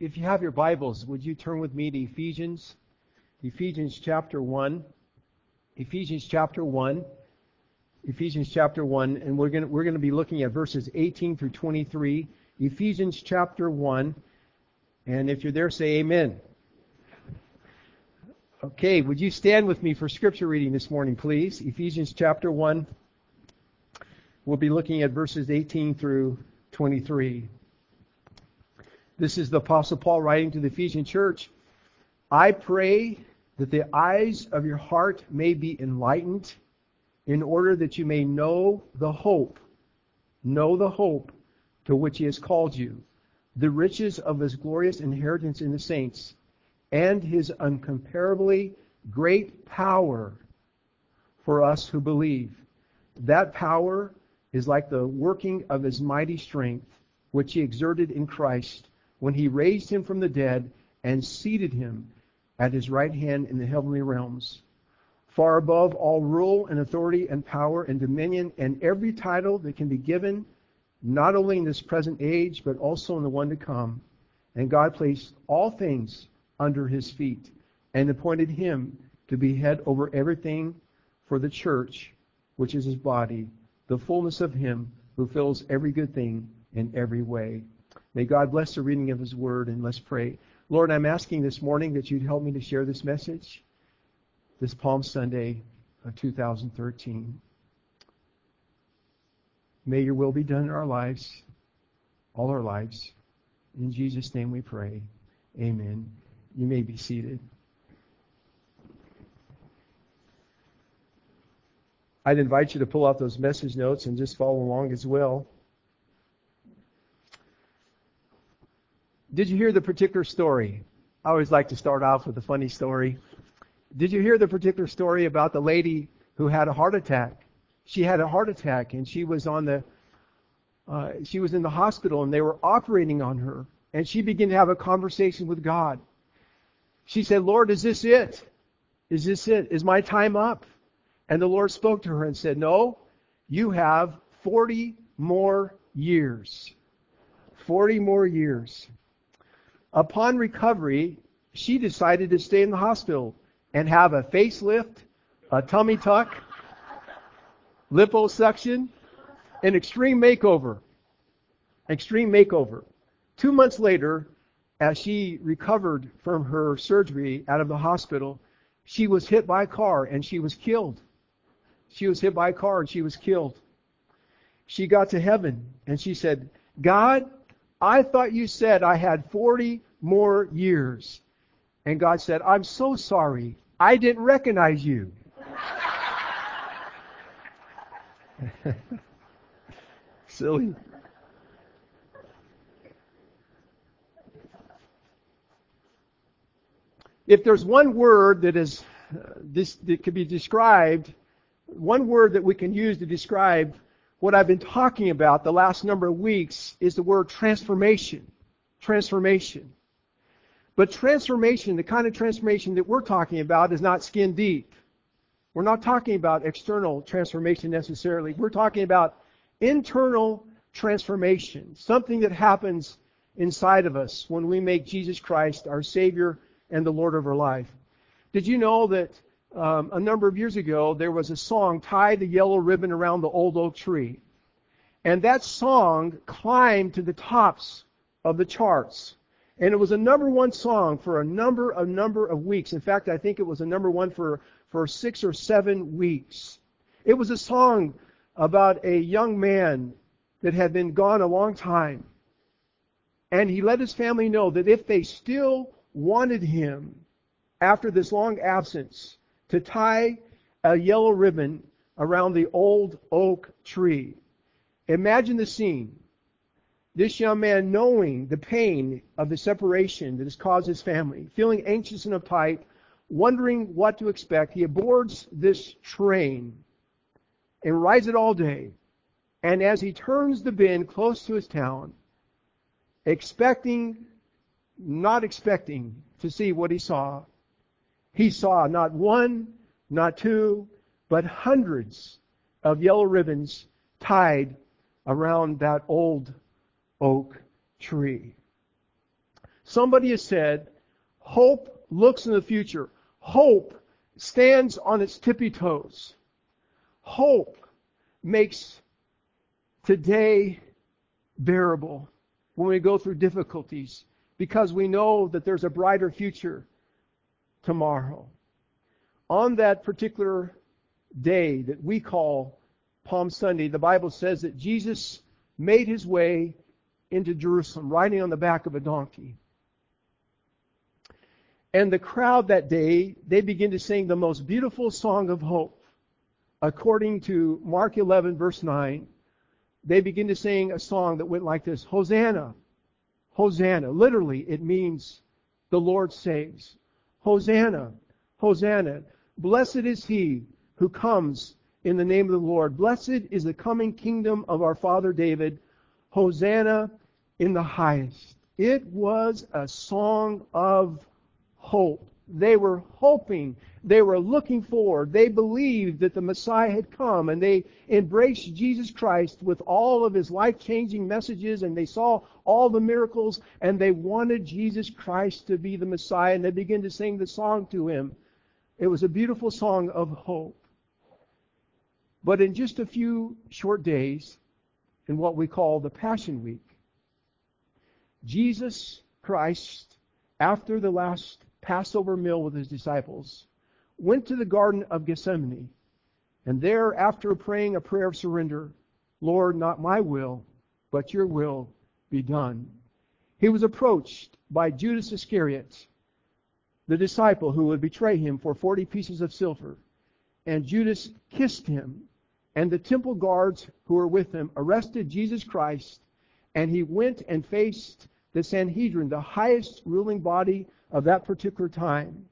if you have your Bibles, would you turn with me to Ephesians? Ephesians chapter 1. Ephesians chapter 1. Ephesians chapter 1, and we're going we're going to be looking at verses 18 through 23. Ephesians chapter 1. And if you're there, say amen. Okay, would you stand with me for scripture reading this morning, please? Ephesians chapter 1. We'll be looking at verses 18 through 23. This is the Apostle Paul writing to the Ephesian church. I pray that the eyes of your heart may be enlightened in order that you may know the hope, know the hope to which he has called you, the riches of his glorious inheritance in the saints, and his uncomparably great power for us who believe. That power is like the working of his mighty strength, which he exerted in Christ when he raised him from the dead and seated him at his right hand in the heavenly realms, far above all rule and authority and power and dominion and every title that can be given, not only in this present age, but also in the one to come. And God placed all things under his feet and appointed him to be head over everything for the church, which is his body, the fullness of him who fills every good thing in every way. May God bless the reading of His Word, and let's pray. Lord, I'm asking this morning that you'd help me to share this message this Palm Sunday of 2013. May your will be done in our lives, all our lives. In Jesus' name we pray. Amen. You may be seated. I'd invite you to pull out those message notes and just follow along as well. Did you hear the particular story? I always like to start off with a funny story. Did you hear the particular story about the lady who had a heart attack? She had a heart attack and she was on the uh, she was in the hospital and they were operating on her and she began to have a conversation with God. She said, "Lord, is this it? Is this it? Is my time up?" And the Lord spoke to her and said, "No, you have 40 more years. 40 more years." Upon recovery, she decided to stay in the hospital and have a facelift, a tummy tuck, liposuction, an extreme makeover. Extreme makeover. Two months later, as she recovered from her surgery out of the hospital, she was hit by a car and she was killed. She was hit by a car and she was killed. She got to heaven and she said, God, I thought you said I had 40 more years. And God said, I'm so sorry. I didn't recognize you. Silly. If there's one word that is uh, this that could be described, one word that we can use to describe what I've been talking about the last number of weeks is the word transformation. Transformation. But transformation, the kind of transformation that we're talking about, is not skin deep. We're not talking about external transformation necessarily. We're talking about internal transformation, something that happens inside of us when we make Jesus Christ our Savior and the Lord of our life. Did you know that um, a number of years ago there was a song, Tie the Yellow Ribbon Around the Old Oak Tree? And that song climbed to the tops of the charts. And it was a number one song for a number, a number of weeks. In fact, I think it was a number one for, for six or seven weeks. It was a song about a young man that had been gone a long time. And he let his family know that if they still wanted him after this long absence to tie a yellow ribbon around the old oak tree. Imagine the scene. This young man, knowing the pain of the separation that has caused his family, feeling anxious and uptight, wondering what to expect, he aboards this train and rides it all day. And as he turns the bend close to his town, expecting, not expecting to see what he saw, he saw not one, not two, but hundreds of yellow ribbons tied around that old oak tree. Somebody has said, hope looks in the future. Hope stands on its tippy toes. Hope makes today bearable when we go through difficulties because we know that there's a brighter future tomorrow. On that particular day that we call Palm Sunday, the Bible says that Jesus made his way into Jerusalem riding on the back of a donkey. And the crowd that day, they begin to sing the most beautiful song of hope. According to Mark 11, verse 9, they begin to sing a song that went like this Hosanna, Hosanna. Literally, it means the Lord saves. Hosanna, Hosanna. Blessed is he who comes in the name of the Lord. Blessed is the coming kingdom of our father David. Hosanna in the highest. It was a song of hope. They were hoping. They were looking forward. They believed that the Messiah had come and they embraced Jesus Christ with all of his life changing messages and they saw all the miracles and they wanted Jesus Christ to be the Messiah and they began to sing the song to him. It was a beautiful song of hope. But in just a few short days, in what we call the Passion Week, Jesus Christ, after the last Passover meal with his disciples, went to the Garden of Gethsemane, and there, after praying a prayer of surrender, Lord, not my will, but your will be done. He was approached by Judas Iscariot, the disciple who would betray him for 40 pieces of silver. And Judas kissed him, and the temple guards who were with him arrested Jesus Christ, and he went and faced the Sanhedrin, the highest ruling body of that particular time.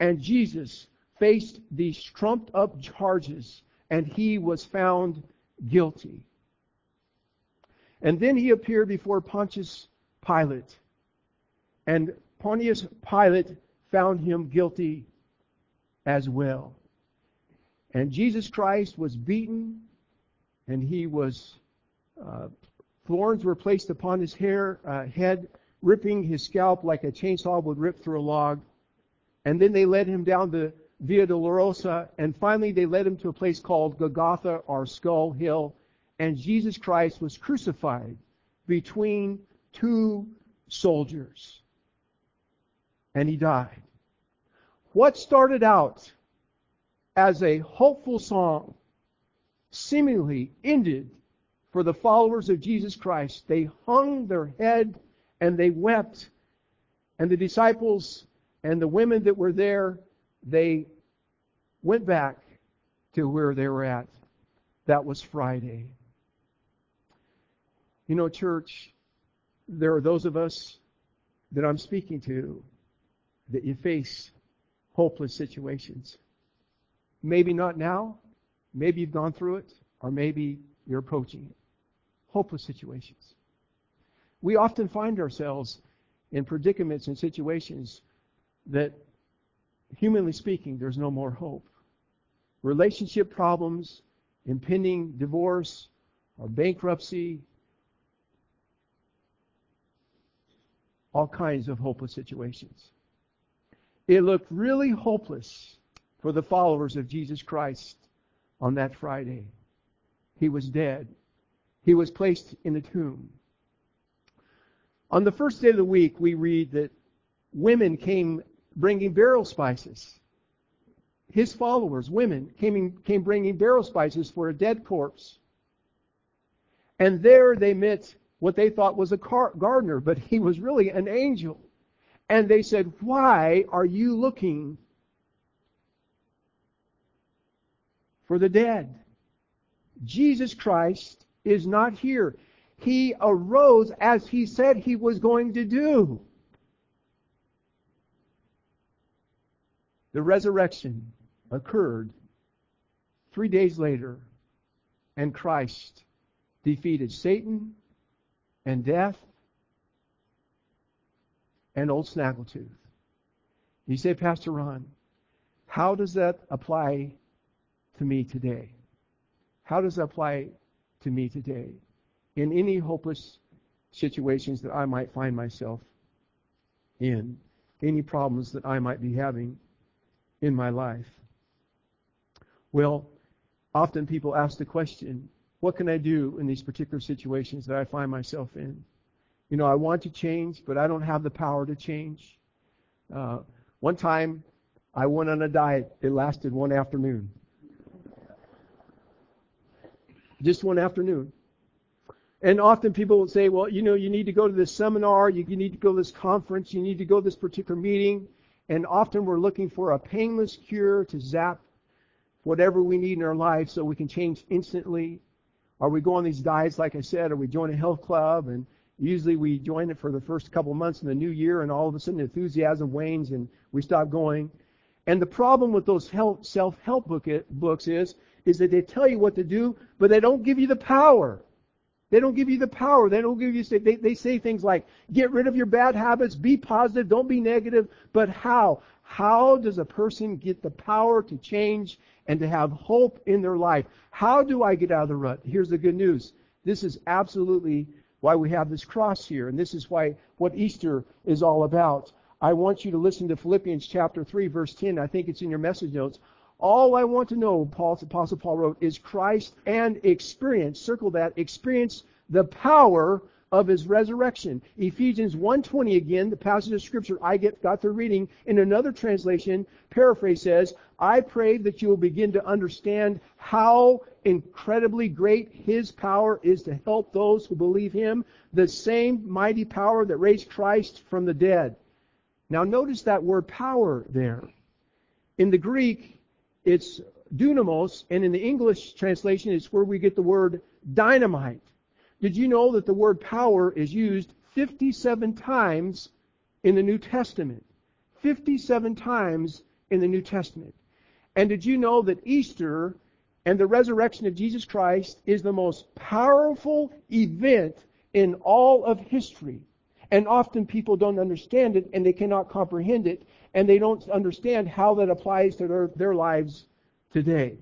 And Jesus faced these trumped up charges and he was found guilty. And then he appeared before Pontius Pilate. And Pontius Pilate found him guilty as well. And Jesus Christ was beaten and he was, uh, thorns were placed upon his hair, uh, head ripping his scalp like a chainsaw would rip through a log. And then they led him down the Via Dolorosa, and finally they led him to a place called Golgotha or Skull Hill, and Jesus Christ was crucified between two soldiers. And he died. What started out as a hopeful song seemingly ended for the followers of Jesus Christ. They hung their head and they wept. And the disciples and the women that were there, they went back to where they were at. That was Friday. You know, church, there are those of us that I'm speaking to that you face hopeless situations. Maybe not now, maybe you've gone through it, or maybe you're approaching it. Hopeless situations we often find ourselves in predicaments and situations that, humanly speaking, there's no more hope. Relationship problems, impending divorce, or bankruptcy, all kinds of hopeless situations. It looked really hopeless for the followers of Jesus Christ on that Friday. He was dead. He was placed in a tomb. On the first day of the week, we read that women came bringing beryl spices. His followers, women, came, came bringing beryl spices for a dead corpse. And there they met what they thought was a car- gardener, but he was really an angel. And they said, Why are you looking for the dead? Jesus Christ is not here he arose as he said he was going to do. The resurrection occurred three days later, and Christ defeated Satan and death and old Snaggletooth. You say, Pastor Ron, how does that apply to me today? How does that apply to me today? in any hopeless situations that I might find myself in any problems that I might be having in my life. Well, often people ask the question, what can I do in these particular situations that I find myself in? You know, I want to change, but I don't have the power to change. Uh, one time, I went on a diet. It lasted one afternoon. Just one afternoon. And often people will say, well, you know, you need to go to this seminar, you, you need to go to this conference, you need to go to this particular meeting. And often we're looking for a painless cure to zap whatever we need in our life so we can change instantly. Are we go on these diets, like I said, or we join a health club and usually we join it for the first couple months in the new year and all of a sudden enthusiasm wanes and we stop going. And the problem with those self-help book, books is, is that they tell you what to do, but they don't give you the power. They don't give you the power. They don't give you, they, they say things like, get rid of your bad habits, be positive, don't be negative. But how? How does a person get the power to change and to have hope in their life? How do I get out of the rut? Here's the good news. This is absolutely why we have this cross here, and this is why what Easter is all about. I want you to listen to Philippians chapter 3, verse 10. I think it's in your message notes. All I want to know, Paul, Apostle Paul wrote, is Christ and experience, circle that, experience the power of his resurrection. Ephesians 1.20 again, the passage of scripture I get, got through reading, in another translation, paraphrase says, I pray that you will begin to understand how incredibly great his power is to help those who believe him, the same mighty power that raised Christ from the dead. Now notice that word power there. In the Greek, it's dunamis, and in the English translation, it's where we get the word dynamite. Did you know that the word power is used 57 times in the New Testament? 57 times in the New Testament. And did you know that Easter and the resurrection of Jesus Christ is the most powerful event in all of history? And often people don't understand it and they cannot comprehend it and they don't understand how that applies to their, their lives today.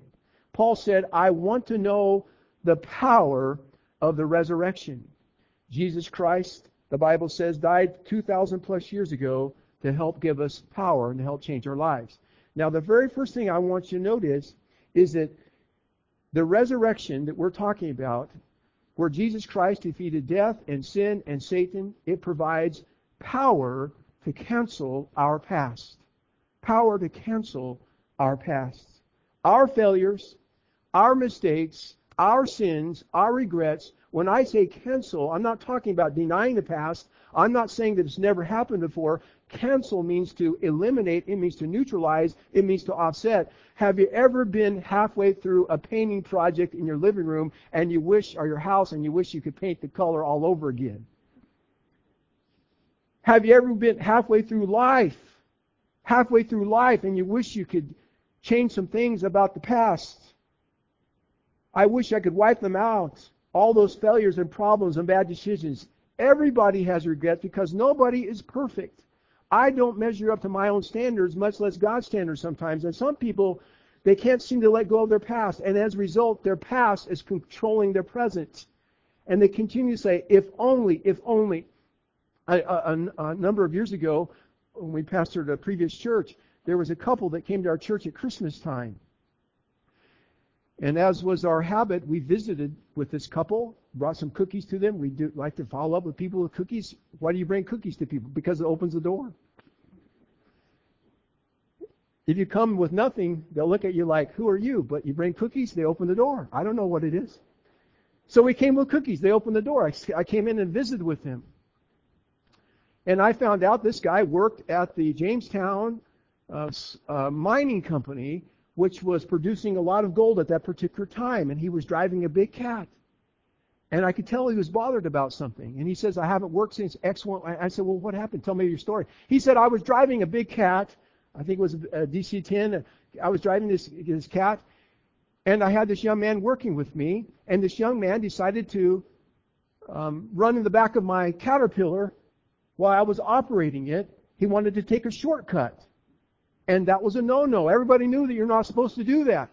Paul said, I want to know the power of the resurrection. Jesus Christ, the Bible says, died 2,000 plus years ago to help give us power and to help change our lives. Now, the very first thing I want you to notice is that the resurrection that we're talking about, where Jesus Christ defeated death and sin and Satan, it provides power to cancel our past. Power to cancel our past. Our failures, our mistakes, our sins, our regrets. When I say cancel, I'm not talking about denying the past. I'm not saying that it's never happened before. Cancel means to eliminate, it means to neutralize, it means to offset. Have you ever been halfway through a painting project in your living room and you wish, or your house, and you wish you could paint the color all over again? Have you ever been halfway through life, halfway through life, and you wish you could change some things about the past? I wish I could wipe them out. All those failures and problems and bad decisions. Everybody has regrets because nobody is perfect. I don't measure up to my own standards, much less God's standards sometimes. And some people, they can't seem to let go of their past. And as a result, their past is controlling their present. And they continue to say, if only, if only a, number of years ago, when we pastored a previous church, there was a couple that came to our church at Christmas time. And as was our habit, we visited with this couple, brought some cookies to them. We do like to follow up with people with cookies. Why do you bring cookies to people? Because it opens the door. If you come with nothing, they'll look at you like, who are you? But you bring cookies, they open the door. I don't know what it is. So we came with cookies. They opened the door. I, I came in and visited with them. And I found out this guy worked at the Jamestown uh, uh, mining company, which was producing a lot of gold at that particular time, and he was driving a big cat. And I could tell he was bothered about something. And he says, I haven't worked since X1. I said, well, what happened? Tell me your story. He said, I was driving a big cat. I think it was a DC-10. I was driving this, this cat, and I had this young man working with me, and this young man decided to um, run in the back of my Caterpillar while I was operating it, he wanted to take a shortcut. And that was a no-no. Everybody knew that you're not supposed to do that.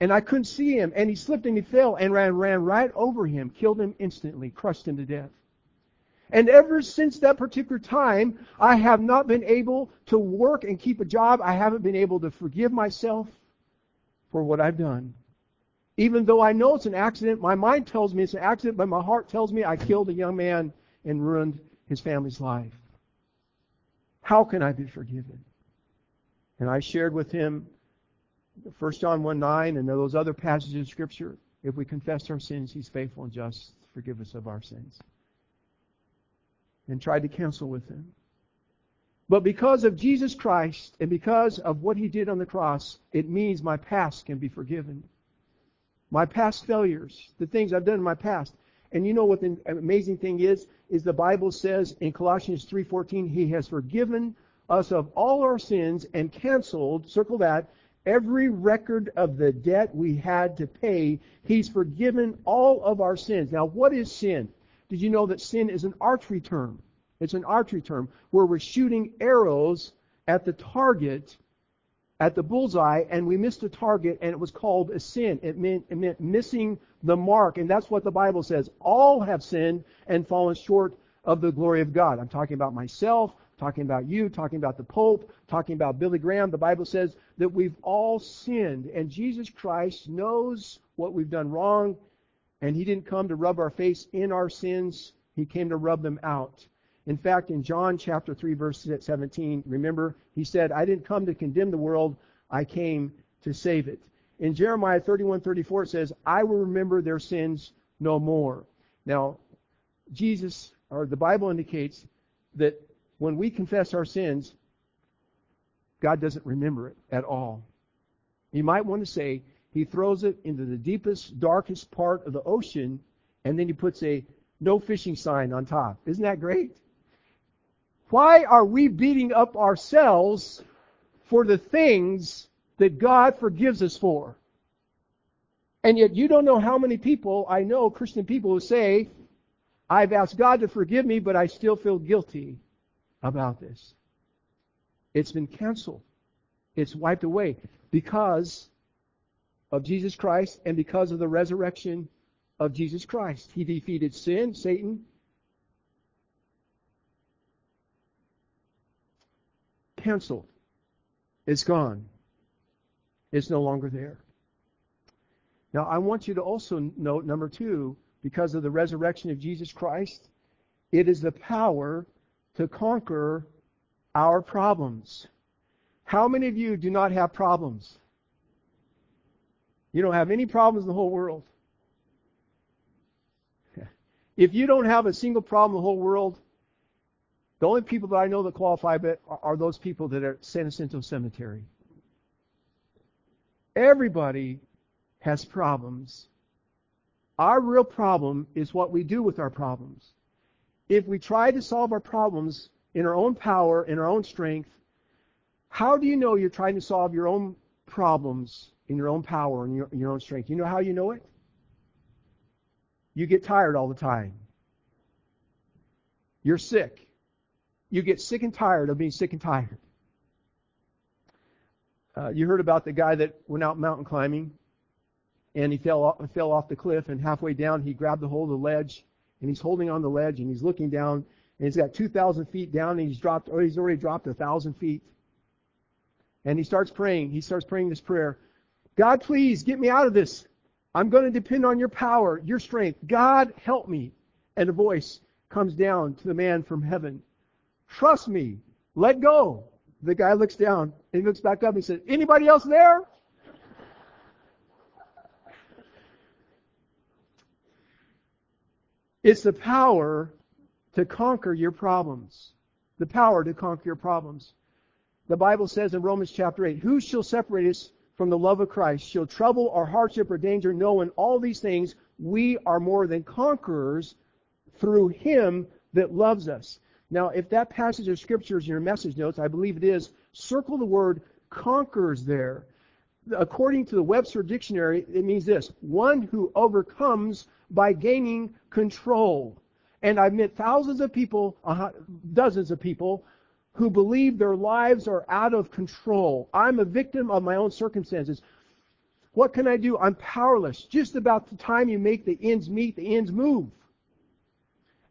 And I couldn't see him, and he slipped and he fell and ran, ran right over him, killed him instantly, crushed him to death. And ever since that particular time, I have not been able to work and keep a job. I haven't been able to forgive myself for what I've done. Even though I know it's an accident, my mind tells me it's an accident, but my heart tells me I killed a young man and ruined his family's life. How can I be forgiven? And I shared with him 1 John 1 9 and those other passages of Scripture. If we confess our sins, He's faithful and just to forgive us of our sins. And tried to counsel with him. But because of Jesus Christ and because of what He did on the cross, it means my past can be forgiven. My past failures, the things I've done in my past. And you know what the amazing thing is? Is the Bible says in Colossians 3.14, He has forgiven us of all our sins and canceled, circle that, every record of the debt we had to pay. He's forgiven all of our sins. Now, what is sin? Did you know that sin is an archery term? It's an archery term where we're shooting arrows at the target, at the bullseye, and we missed the target, and it was called a sin. It meant, it meant missing the mark, and that's what the Bible says. All have sinned and fallen short of the glory of God. I'm talking about myself, talking about you, talking about the Pope, talking about Billy Graham. The Bible says that we've all sinned, and Jesus Christ knows what we've done wrong, and He didn't come to rub our face in our sins, He came to rub them out. In fact, in John chapter 3, verse 17, remember, He said, I didn't come to condemn the world, I came to save it. In Jeremiah 31, 34, it says, I will remember their sins no more. Now, Jesus, or the Bible indicates that when we confess our sins, God doesn't remember it at all. You might want to say he throws it into the deepest, darkest part of the ocean, and then he puts a no fishing sign on top. Isn't that great? Why are we beating up ourselves for the things that God forgives us for? And yet you don't know how many people I know, Christian people, who say, I've asked God to forgive me, but I still feel guilty about this. It's been canceled. It's wiped away because of Jesus Christ and because of the resurrection of Jesus Christ. He defeated sin, Satan. Canceled. It's gone. It's no longer there. Now, I want you to also note, number two, because of the resurrection of Jesus Christ, it is the power to conquer our problems. How many of you do not have problems? You don't have any problems in the whole world. If you don't have a single problem in the whole world, the only people that I know that qualify are those people that are San Jacinto Cemetery. Everybody has problems. Our real problem is what we do with our problems if we try to solve our problems in our own power, in our own strength, how do you know you're trying to solve your own problems in your own power and your, your own strength? You know how you know it? You get tired all the time. You're sick. You get sick and tired of being sick and tired. Uh, you heard about the guy that went out mountain climbing and he fell off, fell off the cliff and halfway down he grabbed the hold of the ledge and he's holding on the ledge and he's looking down and he's got 2,000 feet down and he's dropped, or he's already dropped 1,000 feet. And he starts praying. He starts praying this prayer. God, please get me out of this. I'm going to depend on your power, your strength. God, help me. And a voice comes down to the man from heaven. Trust me. Let go. The guy looks down and he looks back up and he says, anybody else there? It's the power to conquer your problems. The power to conquer your problems. The Bible says in Romans chapter 8, Who shall separate us from the love of Christ? Shall trouble or hardship or danger? No, in all these things we are more than conquerors through Him that loves us. Now, if that passage of Scripture is in your message notes, I believe it is, circle the word conquers there. According to the Webster Dictionary, it means this one who overcomes by gaining control. And I've met thousands of people, dozens of people, who believe their lives are out of control. I'm a victim of my own circumstances. What can I do? I'm powerless. Just about the time you make the ends meet, the ends move.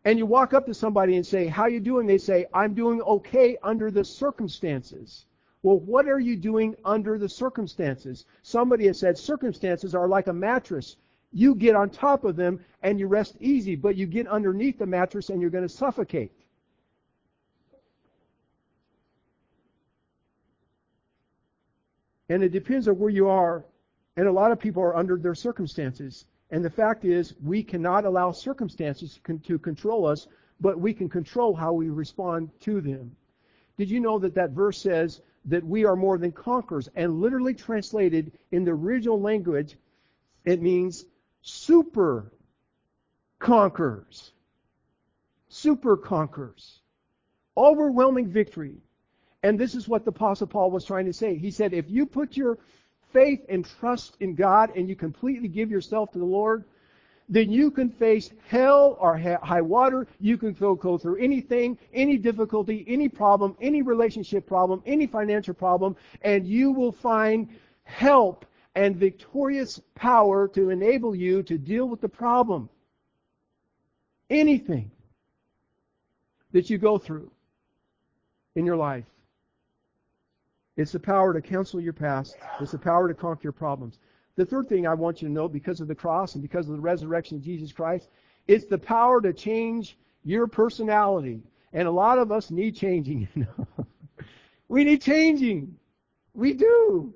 And you walk up to somebody and say, how you doing? They say, I'm doing okay under the circumstances. Well, what are you doing under the circumstances? Somebody has said circumstances are like a mattress. You get on top of them and you rest easy, but you get underneath the mattress and you're going to suffocate. And it depends on where you are. And a lot of people are under their circumstances. And the fact is, we cannot allow circumstances to control us, but we can control how we respond to them. Did you know that that verse says that we are more than conquerors? And literally translated in the original language, it means super conquerors. Super conquerors. Overwhelming victory. And this is what the Apostle Paul was trying to say. He said, if you put your faith and trust in God and you completely give yourself to the Lord, then you can face hell or high water. You can go, go through anything, any difficulty, any problem, any relationship problem, any financial problem, and you will find help and victorious power to enable you to deal with the problem. Anything that you go through in your life. It's the power to cancel your past. It's the power to conquer your problems. The third thing I want you to know, because of the cross and because of the resurrection of Jesus Christ, it's the power to change your personality. And a lot of us need changing. we need changing. We do.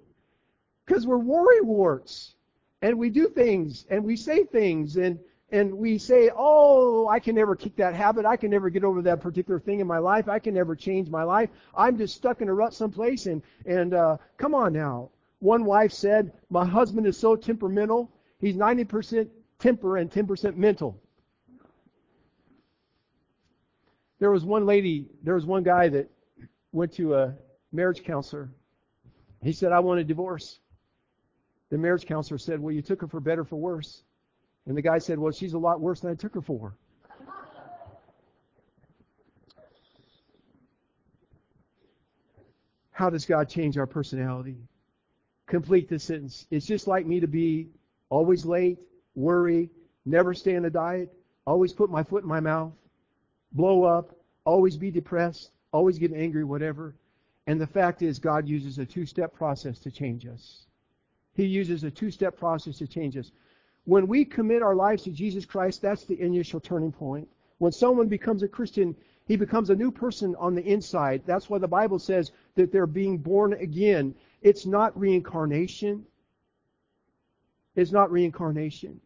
Because we're worry warts. And we do things and we say things and and we say, oh, I can never kick that habit. I can never get over that particular thing in my life. I can never change my life. I'm just stuck in a rut someplace. And and uh, come on now. One wife said, my husband is so temperamental. He's 90% temper and 10% mental. There was one lady, there was one guy that went to a marriage counselor. He said, I want a divorce. The marriage counselor said, well, you took her for better for worse. And the guy said, Well, she's a lot worse than I took her for. How does God change our personality? Complete this sentence. It's just like me to be always late, worry, never stay on a diet, always put my foot in my mouth, blow up, always be depressed, always get angry, whatever. And the fact is, God uses a two step process to change us. He uses a two step process to change us. When we commit our lives to Jesus Christ, that's the initial turning point. When someone becomes a Christian, he becomes a new person on the inside. That's why the Bible says that they're being born again. It's not reincarnation. It's not reincarnation.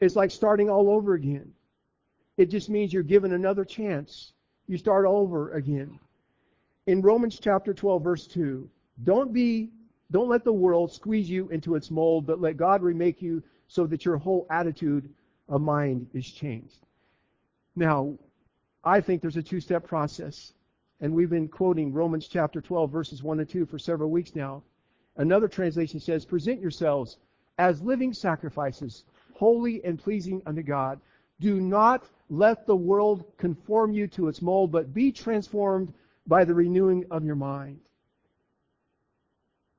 It's like starting all over again. It just means you're given another chance. You start over again. In Romans chapter 12 verse 2, don't be don't let the world squeeze you into its mold, but let God remake you so that your whole attitude of mind is changed. Now, I think there's a two-step process. And we've been quoting Romans chapter 12, verses 1 and 2 for several weeks now. Another translation says, Present yourselves as living sacrifices, holy and pleasing unto God. Do not let the world conform you to its mold, but be transformed by the renewing of your mind.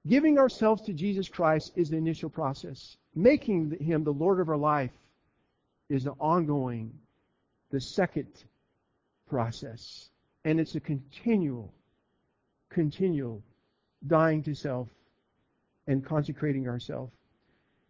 Giving ourselves to Jesus Christ is the initial process. Making him the Lord of our life is the ongoing, the second process. And it's a continual, continual dying to self and consecrating ourselves.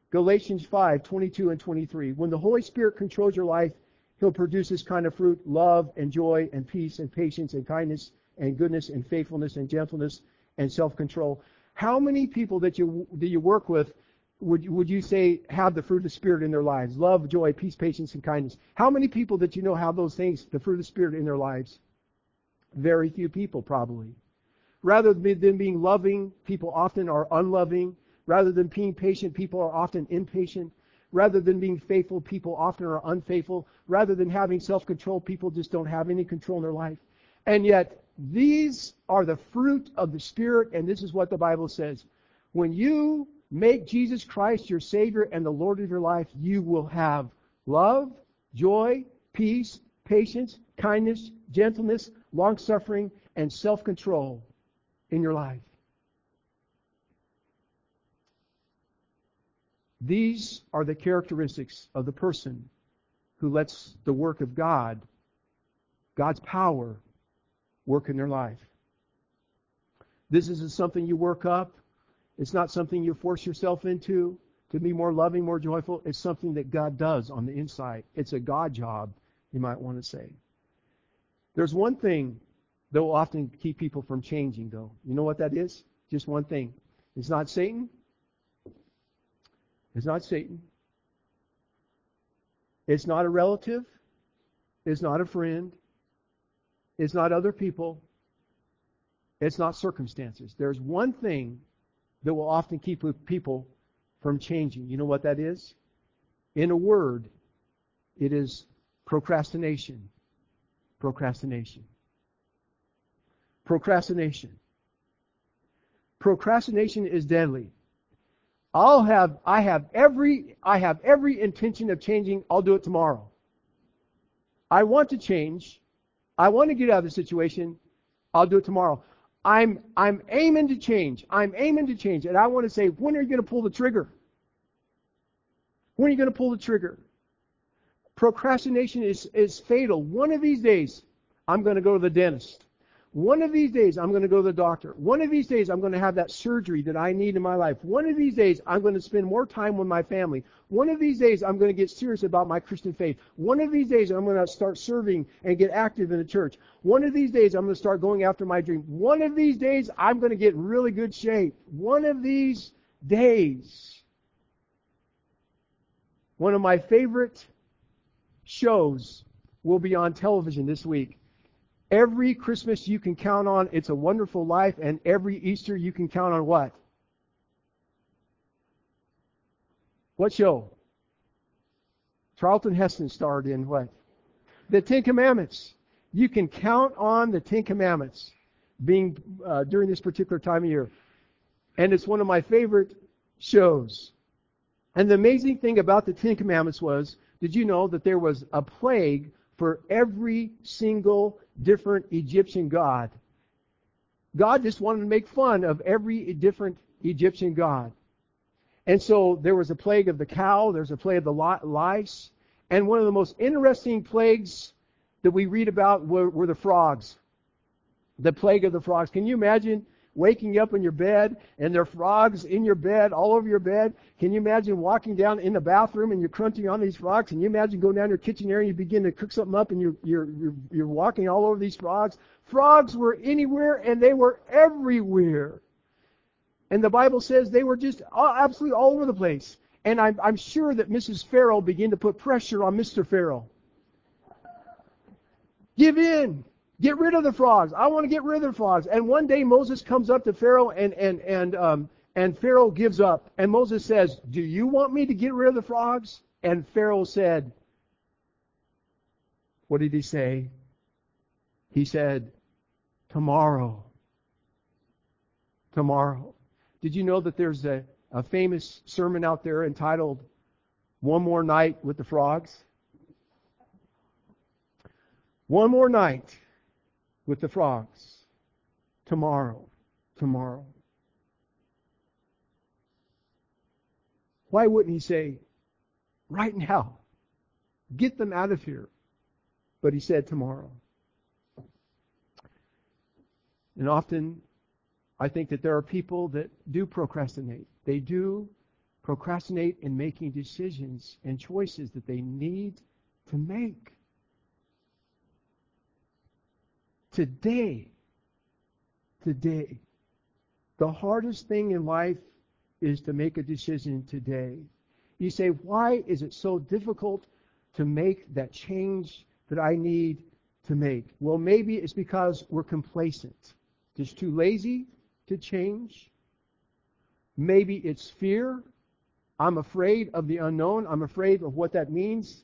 Galatians 5, 22 and 23. When the Holy Spirit controls your life, He'll produce this kind of fruit, love and joy and peace and patience and kindness and goodness and faithfulness and gentleness and self-control. How many people that you do you work with would would you say have the fruit of the spirit in their lives? Love, joy, peace, patience, and kindness. How many people that you know have those things, the fruit of the spirit in their lives? Very few people, probably. Rather than being loving, people often are unloving. Rather than being patient, people are often impatient. Rather than being faithful, people often are unfaithful. Rather than having self-control, people just don't have any control in their life. And yet, these are the fruit of the Spirit, and this is what the Bible says. When you make Jesus Christ your Savior and the Lord of your life, you will have love, joy, peace, patience, kindness, gentleness, long suffering, and self control in your life. These are the characteristics of the person who lets the work of God, God's power, work in their life. This isn't something you work up. It's not something you force yourself into to be more loving, more joyful. It's something that God does on the inside. It's a God job, you might want to say. There's one thing that will often keep people from changing, though. You know what that is? Just one thing. It's not Satan. It's not Satan. It's not a relative. It's not a friend. It's not other people. It's not circumstances. There's one thing that will often keep people from changing. You know what that is? In a word, it is procrastination. Procrastination. Procrastination. Procrastination is deadly. I'll have I have every I have every intention of changing. I'll do it tomorrow. I want to change. I want to get out of the situation. I'll do it tomorrow. I'm I'm aiming to change. I'm aiming to change. And I want to say, when are you going to pull the trigger? When are you going to pull the trigger? Procrastination is, is fatal. One of these days, I'm going to go to the dentist. One of these days, I'm going to go to the doctor. One of these days, I'm going to have that surgery that I need in my life. One of these days, I'm going to spend more time with my family. One of these days, I'm going to get serious about my Christian faith. One of these days, I'm going to start serving and get active in the church. One of these days, I'm going to start going after my dream. One of these days, I'm going to get really good shape. One of these days. One of my favorite shows will be on television this week. Every Christmas you can count on It's a Wonderful Life, and every Easter you can count on what? What show? Charlton Heston starred in what? The Ten Commandments. You can count on the Ten Commandments being uh, during this particular time of year. And it's one of my favorite shows. And the amazing thing about the Ten Commandments was, did you know that there was a plague for every single different Egyptian god. God just wanted to make fun of every different Egyptian god. And so there was a plague of the cow, there's a plague of the lice, and one of the most interesting plagues that we read about were, were the frogs. The plague of the frogs. Can you imagine waking up in your bed and there are frogs in your bed, all over your bed. Can you imagine walking down in the bathroom and you're crunching on these frogs? Can you imagine going down your kitchen area and you begin to cook something up and you're, you're, you're, you're walking all over these frogs? Frogs were anywhere and they were everywhere. And the Bible says they were just absolutely all over the place. And I'm, I'm sure that Mrs. Pharaoh began to put pressure on Mr. Pharaoh. Give in. Get rid of the frogs. I want to get rid of the frogs. And one day Moses comes up to Pharaoh and and and um, and Pharaoh gives up. And Moses says, "Do you want me to get rid of the frogs?" And Pharaoh said, "What did he say?" He said, "Tomorrow." Tomorrow. Did you know that there's a, a famous sermon out there entitled "One More Night with the Frogs"? One more night with the frogs. Tomorrow. Tomorrow. Why wouldn't he say, right now, get them out of here? But he said tomorrow. And often, I think that there are people that do procrastinate. They do procrastinate in making decisions and choices that they need to make. Today, today, the hardest thing in life is to make a decision today. You say, why is it so difficult to make that change that I need to make? Well, maybe it's because we're complacent, just too lazy to change. Maybe it's fear. I'm afraid of the unknown. I'm afraid of what that means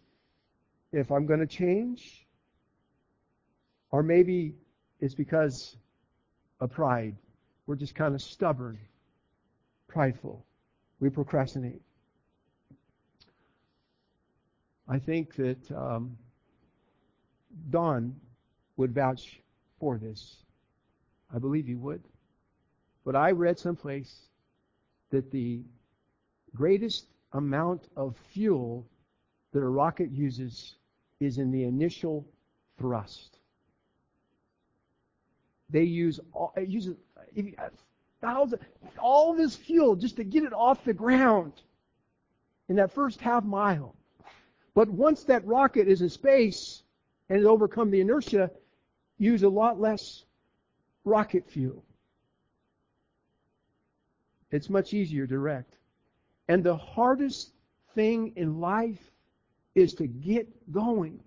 if I'm going to change. Or maybe it's because of pride. We're just kind of stubborn, prideful. We procrastinate. I think that um, Don would vouch for this. I believe he would. But I read someplace that the greatest amount of fuel that a rocket uses is in the initial thrust. They use all, it uses thousand, all this fuel just to get it off the ground in that first half mile. But once that rocket is in space and has overcome the inertia, use a lot less rocket fuel. It's much easier direct. And the hardest thing in life is to get going,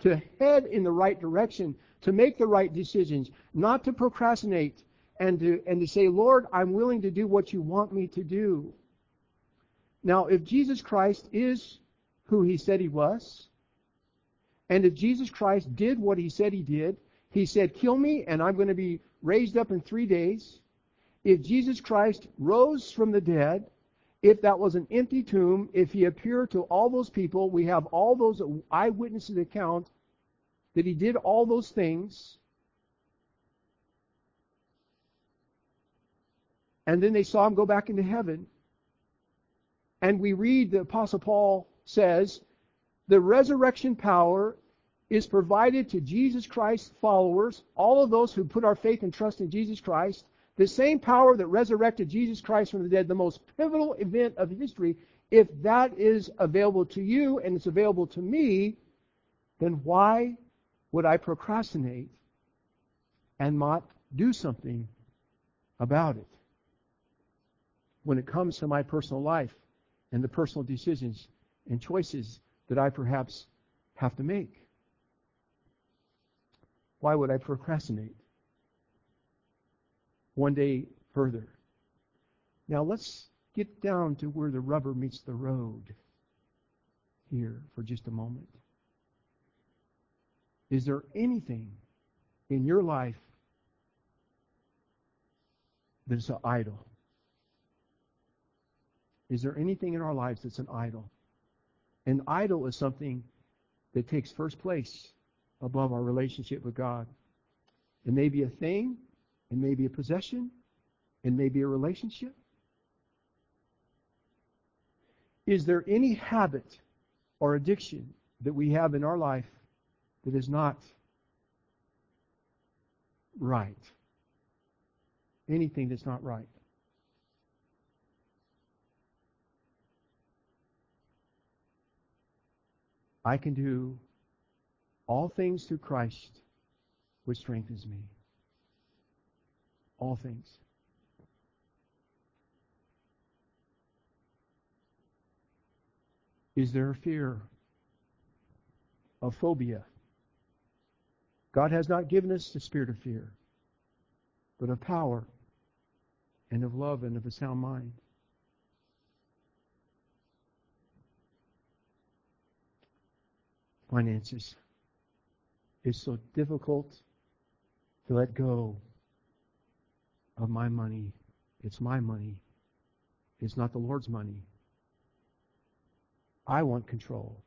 to head in the right direction, to make the right decisions, not to procrastinate, and to, and to say, Lord, I'm willing to do what you want me to do. Now, if Jesus Christ is who he said he was, and if Jesus Christ did what he said he did, he said, kill me and I'm going to be raised up in three days. If Jesus Christ rose from the dead, if that was an empty tomb, if he appeared to all those people, we have all those eyewitnesses account that he did all those things. And then they saw him go back into heaven. And we read the Apostle Paul says, the resurrection power is provided to Jesus Christ's followers, all of those who put our faith and trust in Jesus Christ. The same power that resurrected Jesus Christ from the dead, the most pivotal event of history, if that is available to you and it's available to me, then why would I procrastinate and not do something about it? When it comes to my personal life, and the personal decisions and choices that I perhaps have to make. Why would I procrastinate? One day further. Now let's get down to where the rubber meets the road here for just a moment. Is there anything in your life that is an idol? Is there anything in our lives that's an idol? An idol is something that takes first place above our relationship with God. It may be a thing, it may be a possession, it may be a relationship. Is there any habit or addiction that we have in our life that is not right? Anything that's not right. I can do all things through Christ, which strengthens me. All things. Is there a fear? A phobia? God has not given us the spirit of fear, but of power and of love and of a sound mind. finances. It's so difficult to let go of my money. It's my money. It's not the Lord's money. I want control.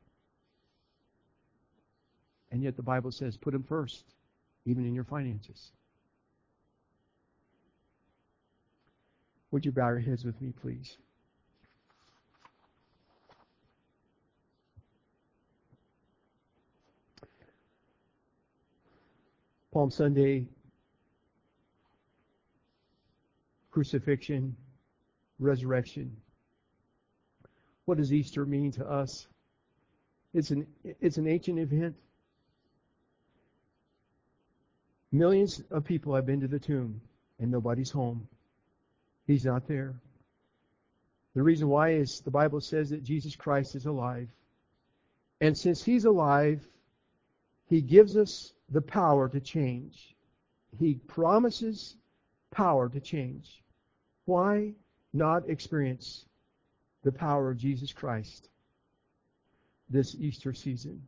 And yet the Bible says put Him first, even in your finances. Would you bow your heads with me, please? Palm Sunday, crucifixion, resurrection. What does Easter mean to us? It's an, it's an ancient event. Millions of people have been to the tomb and nobody's home. He's not there. The reason why is the Bible says that Jesus Christ is alive. And since he's alive, he gives us the power to change. He promises power to change. Why not experience the power of Jesus Christ this Easter season?